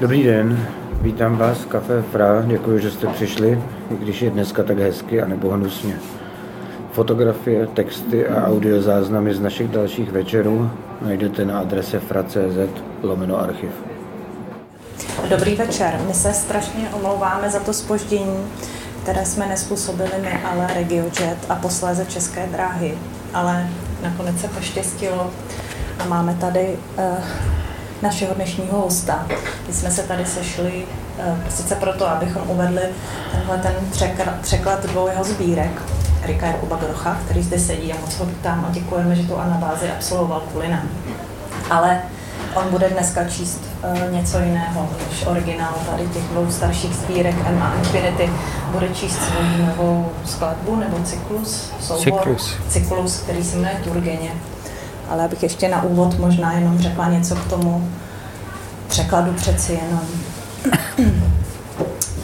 Dobrý den, vítám vás v Café Fra, děkuji, že jste přišli, i když je dneska tak hezky a nebo hnusně. Fotografie, texty a audiozáznamy z našich dalších večerů najdete na adrese fra.cz lomeno archiv. Dobrý večer. My se strašně omlouváme za to spoždění, které jsme nespůsobili my, ale RegioJet a posléze České dráhy. Ale nakonec se poštěstilo a máme tady uh, našeho dnešního hosta. My jsme se tady sešli uh, sice proto, abychom uvedli tenhle ten překlad dvou jeho sbírek, Erika Jakuba Grocha, který zde sedí a moc ho vítám a děkujeme, že tu anabázi absolvoval kvůli nám. Ale on bude dneska číst uh, něco jiného než originál tady těch dvou starších sbírek a Infinity. Bude číst svou novou skladbu nebo cyklus, soubor, cyklus. cyklus, který se jmenuje Turgeně. Ale abych ještě na úvod možná jenom řekla něco k tomu překladu přeci jenom.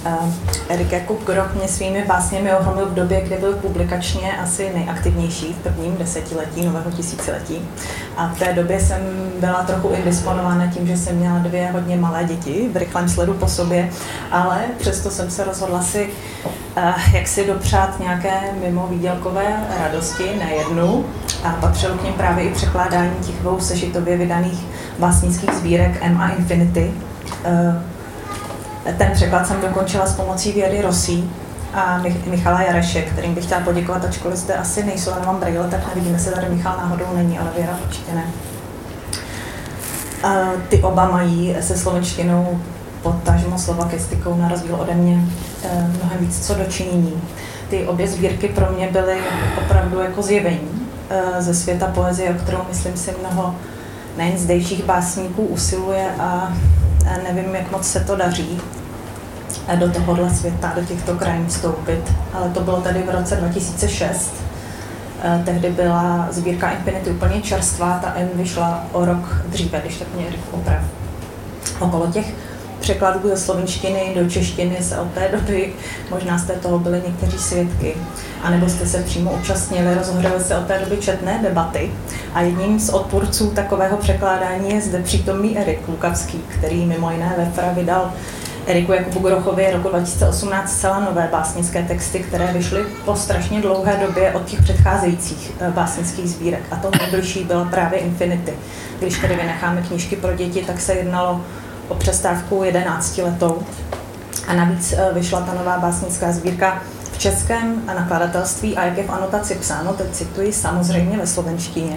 Uh, Erik Jakub Groch mě svými básněmi ohromil v době, kdy byl publikačně asi nejaktivnější v prvním desetiletí nového tisíciletí. A v té době jsem byla trochu indisponována tím, že jsem měla dvě hodně malé děti v rychlém sledu po sobě, ale přesto jsem se rozhodla si, uh, jak si dopřát nějaké mimo výdělkové radosti, ne jednu. A patřilo k ním právě i překládání těch dvou sešitově vydaných básnických sbírek M a Infinity. Ten překlad jsem dokončila s pomocí Vědy Rosí a Michala Jareše, kterým bych chtěla poděkovat, ačkoliv zde asi nejsou, ale mám brýle, tak nevidíme, se tady Michal náhodou není, ale Věra určitě ne. A ty oba mají se slovenštinou potažmo slovakistikou na rozdíl ode mě eh, mnohem víc co dočinění. Ty obě sbírky pro mě byly opravdu jako zjevení eh, ze světa poezie, o kterou myslím si mnoho nejen zdejších básníků usiluje a nevím, jak moc se to daří do tohohle světa, do těchto krajin vstoupit, ale to bylo tady v roce 2006. Tehdy byla sbírka Infinity úplně čerstvá, ta M vyšla o rok dříve, když tak mě oprav. Okolo těch překladů ze slovenštiny do češtiny se od té doby, možná jste toho byli někteří svědky, anebo jste se přímo účastnili, rozhodovaly se od té doby četné debaty a jedním z odpůrců takového překládání je zde přítomný Erik Lukavský, který mimo jiné ve vydal Eriku Jakubu Grochovi roku 2018 zcela nové básnické texty, které vyšly po strašně dlouhé době od těch předcházejících eh, básnických sbírek. A to nejbližší byla právě Infinity. Když tedy vynecháme knížky pro děti, tak se jednalo o přestávku 11 letou. A navíc eh, vyšla ta nová básnická sbírka v českém nakladatelství a jak je v anotaci psáno, teď cituji samozřejmě ve slovenštině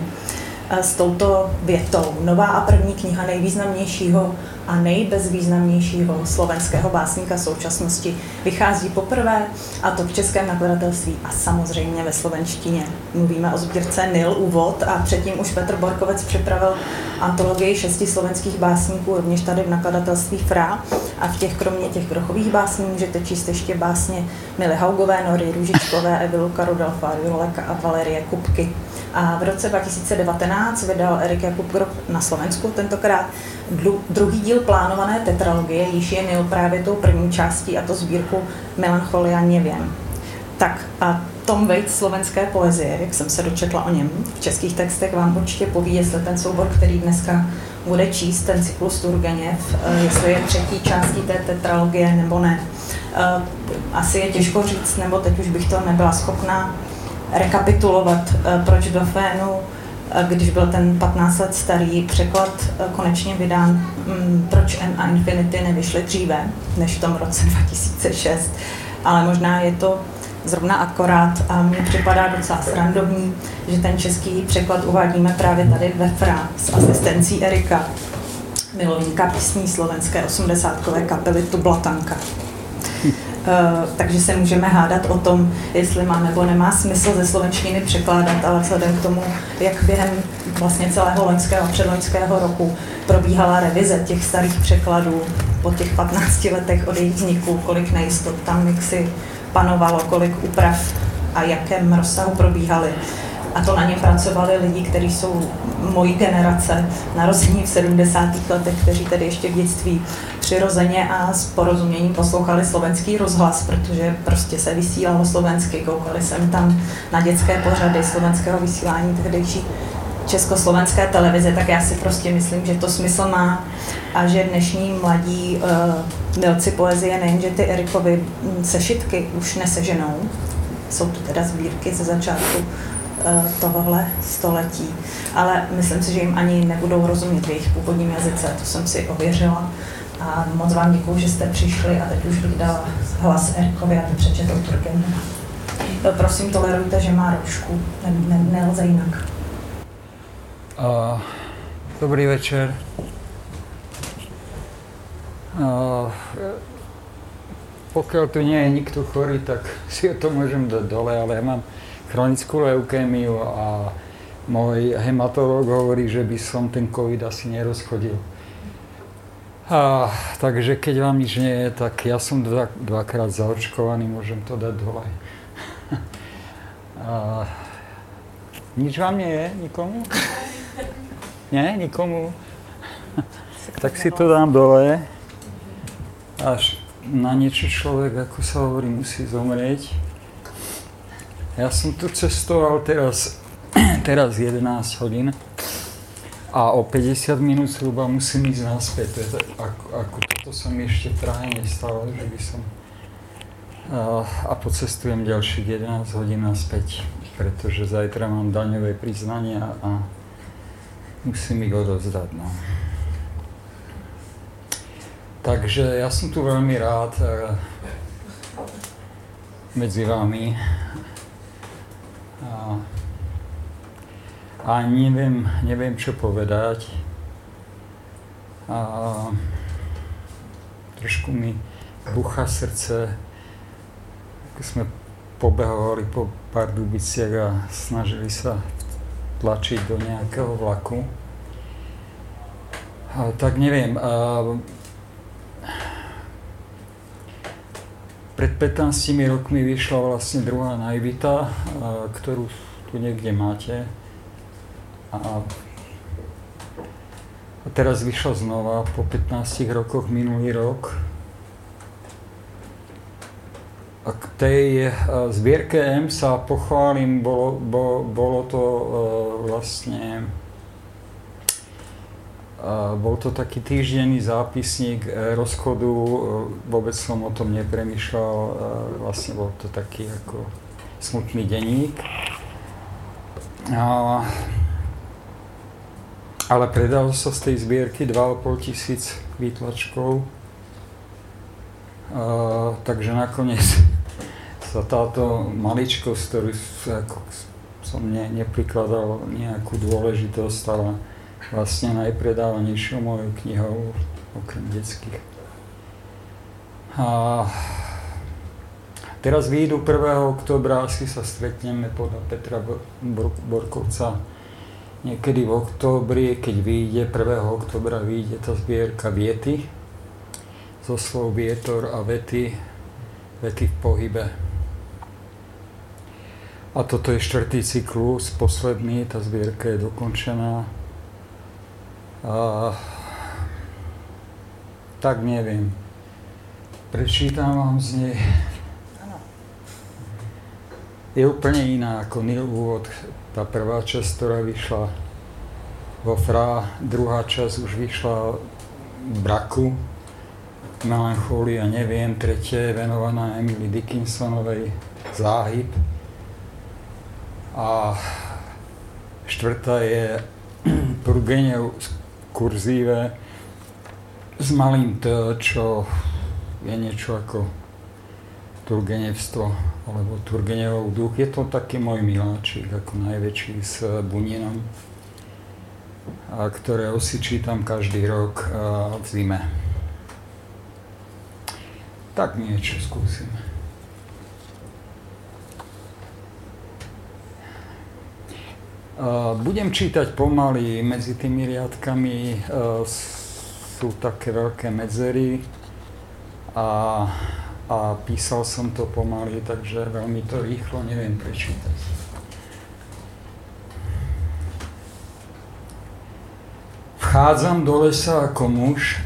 s touto větou. Nová a první kniha nejvýznamnějšího a nejbezvýznamnějšího slovenského básníka současnosti vychází poprvé, a to v českém nakladatelství a samozřejmě ve slovenštině. Mluvíme o sbírce Nil Úvod a předtím už Petr Borkovec připravil antologii šesti slovenských básníků, rovněž tady v nakladatelství Fra. A v těch, kromě těch grochových básní, můžete číst ještě básně Mily Haugové, Nory Růžičkové, Evy Luka Rudolfa, Joleka a Valerie Kupky. A v roce 2019 vydal Erik Jakub na Slovensku tentokrát druhý díl plánované tetralogie, již je Nil právě tou první částí, a to sbírku Melancholia Něvěm. Tak a Tom Waits slovenské poezie, jak jsem se dočetla o něm v českých textech, vám určitě poví, jestli ten soubor, který dneska bude číst, ten cyklus Turgeněv, eh, jestli je třetí částí té tetralogie nebo ne. Eh, asi je těžko říct, nebo teď už bych to nebyla schopná rekapitulovat, eh, proč do Fénu, eh, když byl ten 15 let starý překlad eh, konečně vydán, mm, proč M a Infinity nevyšly dříve, než v tom roce 2006. Ale možná je to zrovna akorát a mně připadá docela srandovní, že ten český překlad uvádíme právě tady ve FRA s asistencí Erika, milovníka písní slovenské 80 kapely Tublatanka. Eh, takže se můžeme hádat o tom, jestli má nebo nemá smysl ze slovenštiny překládat, ale vzhledem k tomu, jak během vlastně celého loňského a předloňského roku probíhala revize těch starých překladů po těch 15 letech od jejich vzniku, kolik nejistot tam mixy panovalo, kolik úprav a jakém rozsahu probíhaly, a to na něm pracovali lidi, kteří jsou mojí generace, narození v 70. letech, kteří tedy ještě v dětství přirozeně a s porozuměním poslouchali slovenský rozhlas, protože prostě se vysílalo slovensky, koukali jsem tam na dětské pořady slovenského vysílání tehdejší československé televize, tak já si prostě myslím, že to smysl má a že dnešní mladí uh, milci poezie nejenže ty Erikovy hm, sešitky už neseženou, jsou to teda sbírky ze začátku tohohle století, ale myslím si, že jim ani nebudou rozumět v jejich původním jazyce, to jsem si ověřila. A moc vám děkuji, že jste přišli a teď už bych dala hlas Erikovi, aby přečetl Turgenmana. Prosím, tolerujte, že má roušku, ne, ne, nelze jinak. Uh, dobrý večer. Uh, pokiaľ tu nie je nikto chorý, tak si to môžem dať dole, ale ja mám chronickú leukémiu a môj hematológ hovorí, že by som ten COVID asi nerozchodil. A, takže keď vám nič nie je, tak ja som dva, dvakrát zaočkovaný, môžem to dať dole. a, nič vám nie je? Nikomu? Nie, nikomu. tak si to dám dole. Až na niečo človek, ako sa hovorí, musí zomrieť. Ja som tu cestoval teraz, teraz 11 hodín a o 50 minút zhruba musím ísť naspäť. To je to, ako, ako toto sa mi ešte v Prahe nestalo, že by som... A, a pocestujem ďalších 11 hodín naspäť, pretože zajtra mám daňové priznania a musím ich odovzdať. No. Takže ja som tu veľmi rád medzi vami. A neviem, neviem, čo povedať. A trošku mi bucha srdce, ako sme pobehovali po pár dubiciach a snažili sa tlačiť do nejakého vlaku. A, tak neviem, a, pred 15 rokmi vyšla vlastne druhá najvita, ktorú tu niekde máte. A, teraz vyšla znova po 15 rokoch minulý rok. A k tej zbierke M sa pochválim, bolo, bo, bolo to uh, vlastne uh, bol to taký týždenný zápisník rozchodu, uh, vôbec som o tom nepremýšľal, uh, vlastne bol to taký ako smutný denník. Uh, ale predalo sa z tej zbierky 2,5 tisíc výtlačkov. Uh, takže nakoniec sa táto maličkosť, ktorú ako, som ne, neprikladal nejakú dôležitosť, stala vlastne najpredávanejšou mojou knihou, okrem detských. A teraz výjdu 1. oktobra, asi sa stretneme podľa Petra Borkovca niekedy v októbri, keď vyjde 1. oktobra, vyjde tá zbierka Viety, zo slov vietor a vety, vety v pohybe. A toto je štvrtý cyklus, posledný, tá zbierka je dokončená. A, tak neviem. Prečítam vám z nej. Je úplne iná ako Nil úvod. Tá prvá časť, ktorá vyšla vo Fra, druhá časť už vyšla v Braku, Melancholii a neviem, tretie je venovaná Emily Dickinsonovej Záhyb. A štvrtá je Turgenev kurzíve s malým T, čo je niečo ako Turgenevstvo alebo Turgenevov duch. Je to taký môj miláčik, ako najväčší s Buninom, a ktorého si čítam každý rok v zime. Tak niečo skúsim. Budem čítať pomaly, medzi tými riadkami sú také veľké medzery a, a písal som to pomaly, takže veľmi to rýchlo neviem prečítať. Vchádzam do lesa ako muž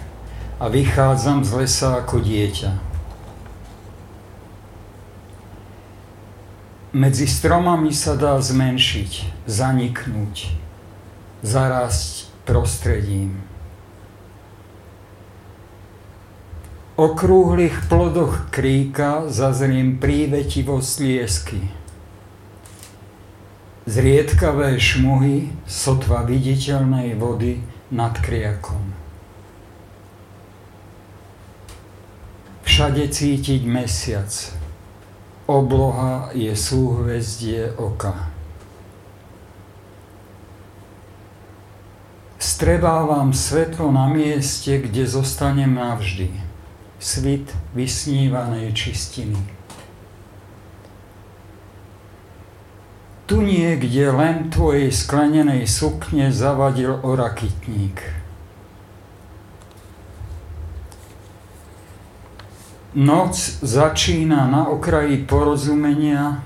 a vychádzam z lesa ako dieťa. Medzi stromami sa dá zmenšiť, zaniknúť. zarásť prostredím. Okrúhlych plodoch kríka zazriem prívetivosť liesky. Zriedkavé šmuhy sotva viditeľnej vody nad kriakom. Všade cítiť mesiac. Obloha je súhvezdie oka. Strebávam svetlo na mieste, kde zostanem navždy svit vysnívanej čistiny. Tu niekde len tvojej sklenenej sukne zavadil orakytník. Noc začína na okraji porozumenia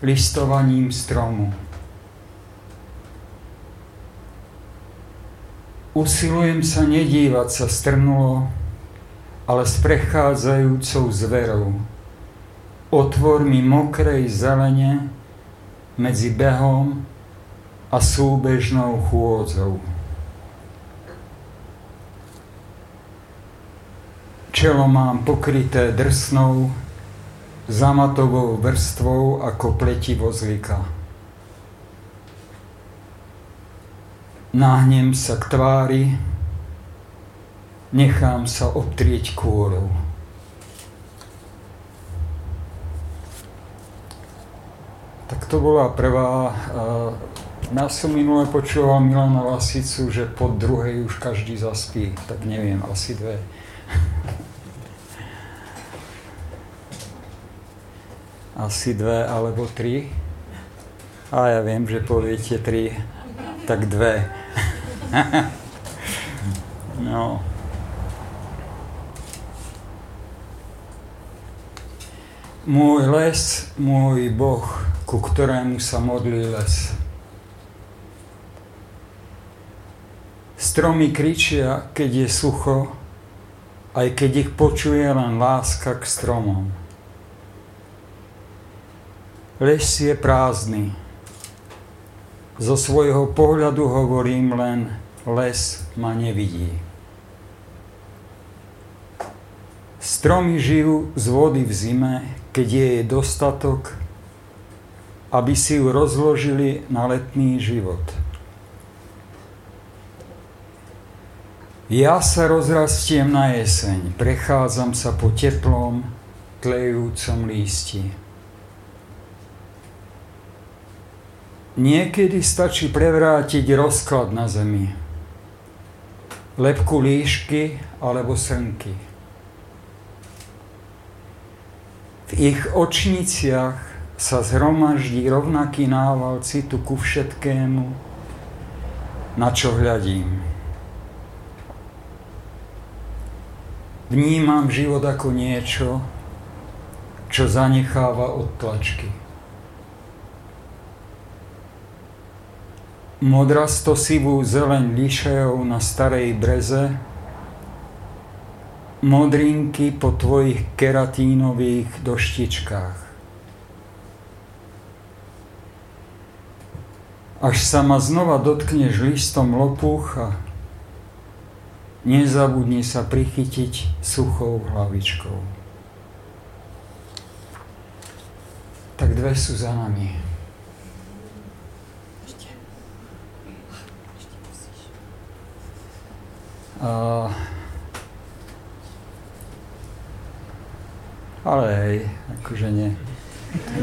listovaním stromu. Usilujem sa nedívať sa strnulo ale s prechádzajúcou zverou, otvormi mokrej zelene medzi behom a súbežnou chôdzou. Čelo mám pokryté drsnou, zamatovou vrstvou ako pletivo zlika. Náhnem sa k tvári, nechám sa obtrieť kôrou. Tak to bola prvá. Ja som minule počúval Milana Lasicu, že po druhej už každý zaspí. Tak neviem, asi dve. Asi dve alebo tri. A ja viem, že poviete tri, tak dve. no. Môj les, môj Boh, ku ktorému sa modlí les. Stromy kričia, keď je sucho, aj keď ich počuje len láska k stromom. Les je prázdny. Zo svojho pohľadu hovorím len, les ma nevidí. Stromy žijú z vody v zime, keď je jej dostatok, aby si ju rozložili na letný život. Ja sa rozrastiem na jeseň, prechádzam sa po teplom, tlejúcom lísti. Niekedy stačí prevrátiť rozklad na zemi, lepku líšky alebo srnky. Ich očniciach sa zhromaždí rovnaký nával citu ku všetkému, na čo hľadím. Vnímam život ako niečo, čo zanecháva odtlačky. Modrasto sivú zeleň lišejov na starej breze modrinky po tvojich keratínových doštičkách. Až sa ma znova dotkneš listom lopúcha, nezabudni sa prichytiť suchou hlavičkou. Tak dve sú za nami. Uh, Ale hej, akože ne,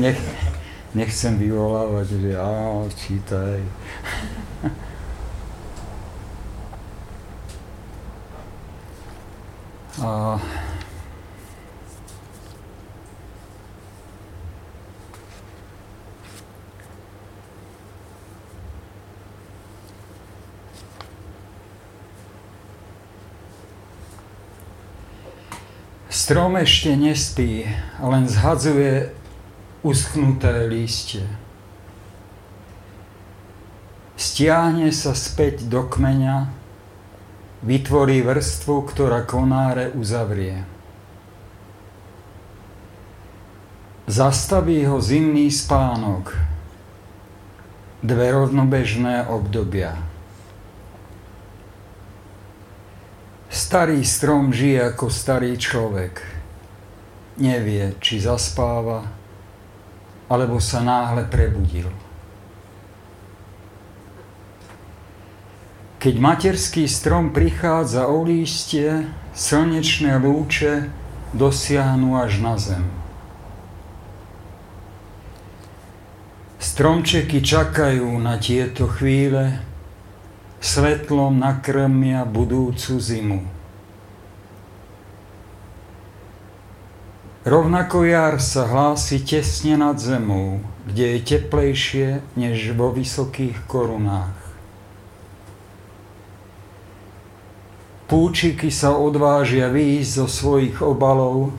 nech, nechcem vyvolávať, že á, čítaj. Strom ešte nespí, len zhadzuje uschnuté lístie. Stiahne sa späť do kmeňa, vytvorí vrstvu, ktorá konáre uzavrie. Zastaví ho zimný spánok, dve rovnobežné obdobia – Starý strom žije ako starý človek. Nevie, či zaspáva, alebo sa náhle prebudil. Keď materský strom prichádza o lístie, slnečné lúče dosiahnu až na zem. Stromčeky čakajú na tieto chvíle, svetlom nakrmia budúcu zimu. Rovnako jar sa hlási tesne nad zemou, kde je teplejšie než vo vysokých korunách. Púčiky sa odvážia výjsť zo svojich obalov,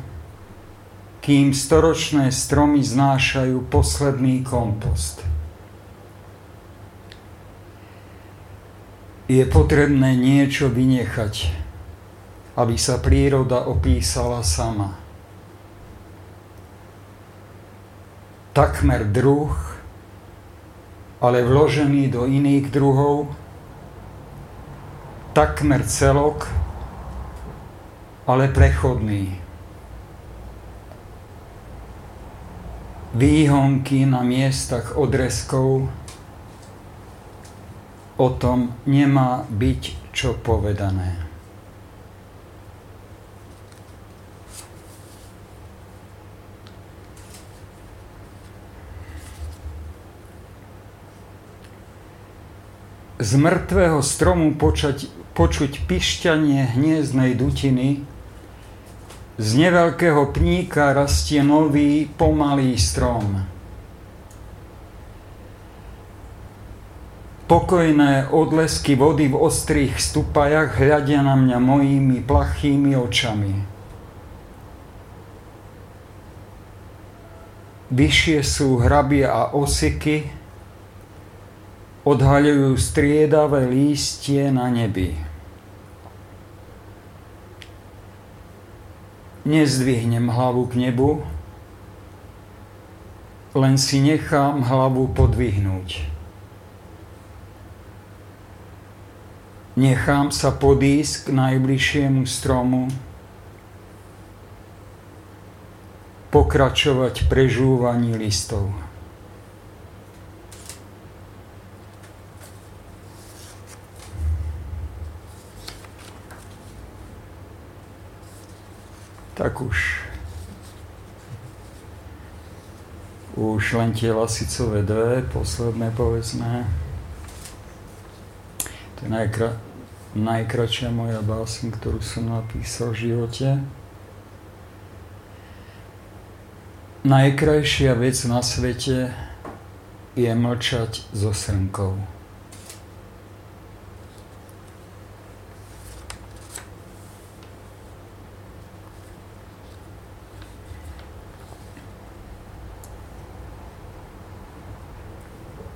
kým storočné stromy znášajú posledný kompost. Je potrebné niečo vynechať, aby sa príroda opísala sama. Takmer druh, ale vložený do iných druhov, takmer celok, ale prechodný. výhonky na miestach odrezkov, o tom nemá byť čo povedané. Z mŕtvého stromu počať, počuť pišťanie hniezdnej dutiny z neveľkého pníka rastie nový, pomalý strom. Pokojné odlesky vody v ostrých stupajach hľadia na mňa mojimi plachými očami. Vyššie sú hrabie a osiky, odhaľujú striedavé lístie na nebi. nezdvihnem hlavu k nebu, len si nechám hlavu podvihnúť. Nechám sa podísť k najbližšiemu stromu, pokračovať prežúvaní listov. Tak už už len tie lasicové dve, posledné povedzme. To je najkra- najkračšia moja básň, ktorú som napísal v živote. Najkrajšia vec na svete je mlčať so srnkou.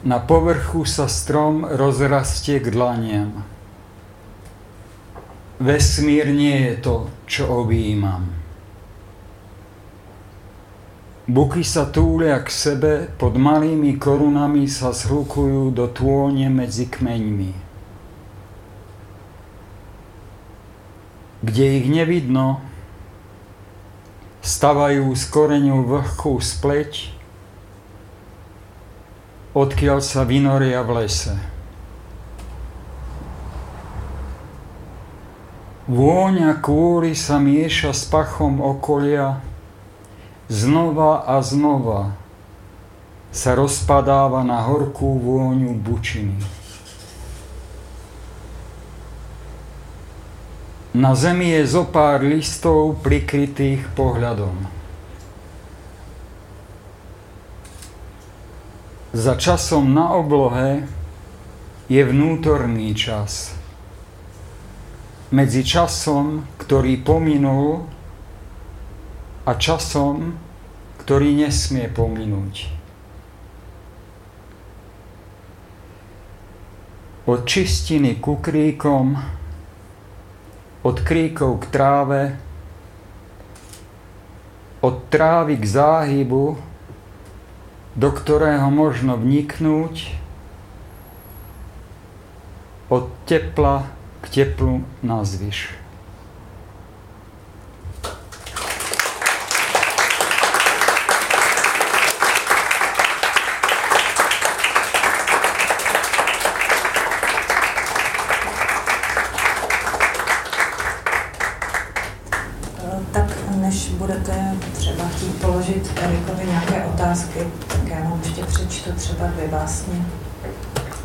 Na povrchu sa strom rozrastie k dlaniam. Vesmír nie je to, čo objímam. Buky sa túlia k sebe, pod malými korunami sa zhlukujú do tône medzi kmeňmi. Kde ich nevidno, stavajú z koreňu vlhkú spleť, odkiaľ sa vynoria v lese. Vôňa kôry sa mieša s pachom okolia, znova a znova sa rozpadáva na horkú vôňu bučiny. Na zemi je zo pár listov prikrytých pohľadom. Za časom na oblohe je vnútorný čas. Medzi časom, ktorý pominul a časom, ktorý nesmie pominúť. Od čistiny ku kríkom, od kríkov k tráve, od trávy k záhybu, do ktorého možno vniknúť od tepla k teplu na zvyš. Třeba dvě básně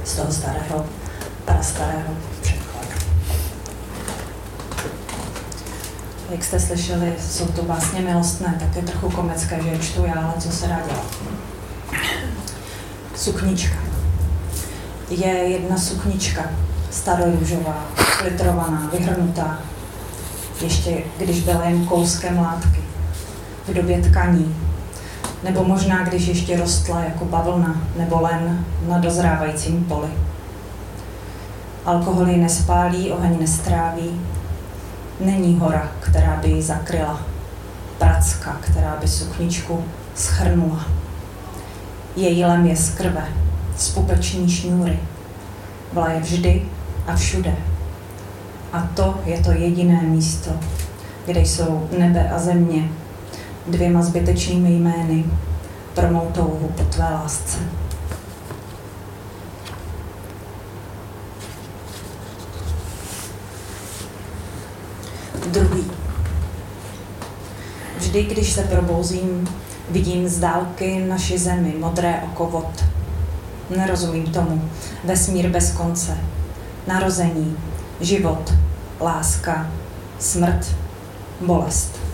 z toho starého, prastarého překladu. Jak jste slyšeli, jsou to básně milostné, také trochu komické, že je čtu já, ale co se dá dělat. Suknička. Je jedna suknička, starorůžová, litrovaná, vyhrnutá, ještě když byla jen kouskem látky, v době tkaní, nebo možná když ještě rostla jako bavlna nebo len na dozrávajícím poli. Alkohol ji nespálí, oheň nestráví, není hora, která by ji zakryla, pracka, která by sukničku schrnula. Její lem je z krve, z pupeční šňůry, vlaje vždy a všude. A to je to jediné místo, kde jsou nebe a země dvěma zbytečnými jmény pro mou touhu po tvé lásce. Druhý. Vždy, když se probouzím, vidím z dálky naši zemi, modré oko vod. Nerozumím tomu. Vesmír bez konce. Narození, život, láska, smrt, bolest.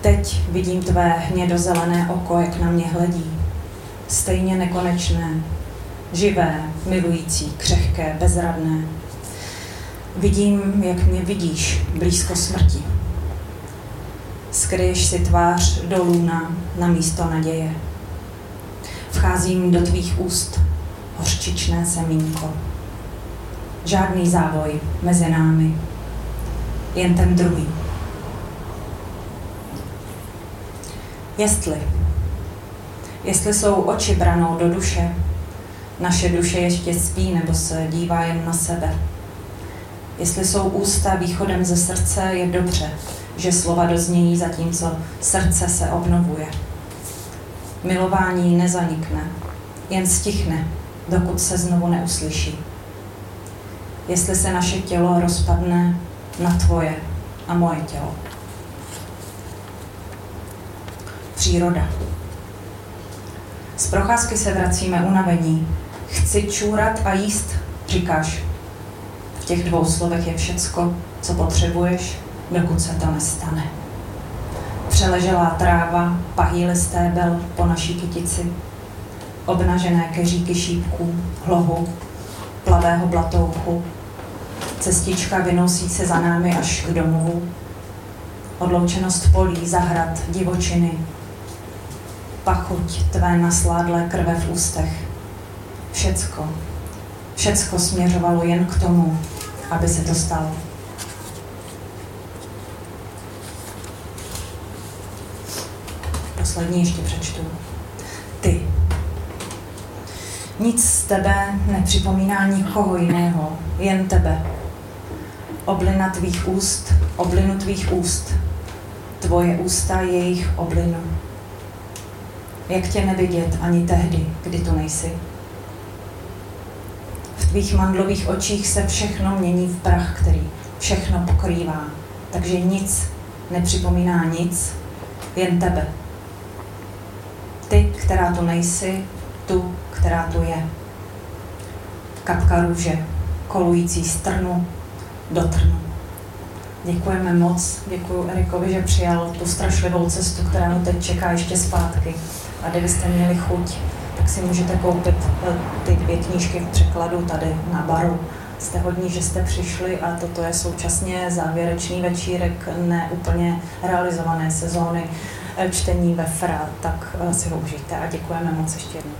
Teď vidím tvé hnědozelené oko, jak na mě hledí. Stejně nekonečné, živé, milující, křehké, bezradné. Vidím, jak mě vidíš blízko smrti. Skryješ si tvář do lůna na místo naděje. Vcházím do tvých úst, hořčičné semínko. Žádný závoj mezi námi, jen ten druhý. Jestli, jestli jsou oči branou do duše, naše duše ještě spí nebo se dívá jen na sebe. Jestli jsou ústa východem ze srdce, je dobře, že slova doznějí, zatímco srdce se obnovuje. Milování nezanikne, jen stichne, dokud se znovu neuslyší jestli se naše tělo rozpadne na tvoje a moje tělo. Příroda. Z procházky se vracíme unavení. Chci čůrat a jíst, říkáš. V těch dvou slovech je všecko, co potřebuješ, dokud se to nestane. Přeleželá tráva, pahý stébel po naší kytici, obnažené keříky šípků, hlohu, plavého blatouchu, cestička vynosí se za námi až k domovu, odloučenost polí, zahrad, divočiny, pachuť tvé nasládlé krve v ústech. Všecko, všecko směřovalo jen k tomu, aby se to stalo. Poslední ještě přečtu. Ty. Nic z tebe nepřipomíná nikoho jiného, jen tebe oblina tvých úst, oblinu tvých úst, tvoje ústa jejich oblinu. Jak tě nevidět ani tehdy, kdy tu nejsi? V tvých mandlových očích se všechno mění v prach, který všechno pokrývá. Takže nic nepřipomíná nic, jen tebe. Ty, která tu nejsi, tu, která tu je. Kapka růže, kolující strnu, do Trnu. Děkujeme moc, děkuji Erikovi, že přijal tu strašlivou cestu, která mu teď čeká ještě zpátky. A kdybyste měli chuť, tak si můžete koupit eh, ty dvě knížky v překladu tady na baru. Jste hodní, že jste přišli a toto je současně závěrečný večírek neúplně realizované sezóny eh, čtení ve FRA, tak eh, si ho užijte a děkujeme moc ještě jednou.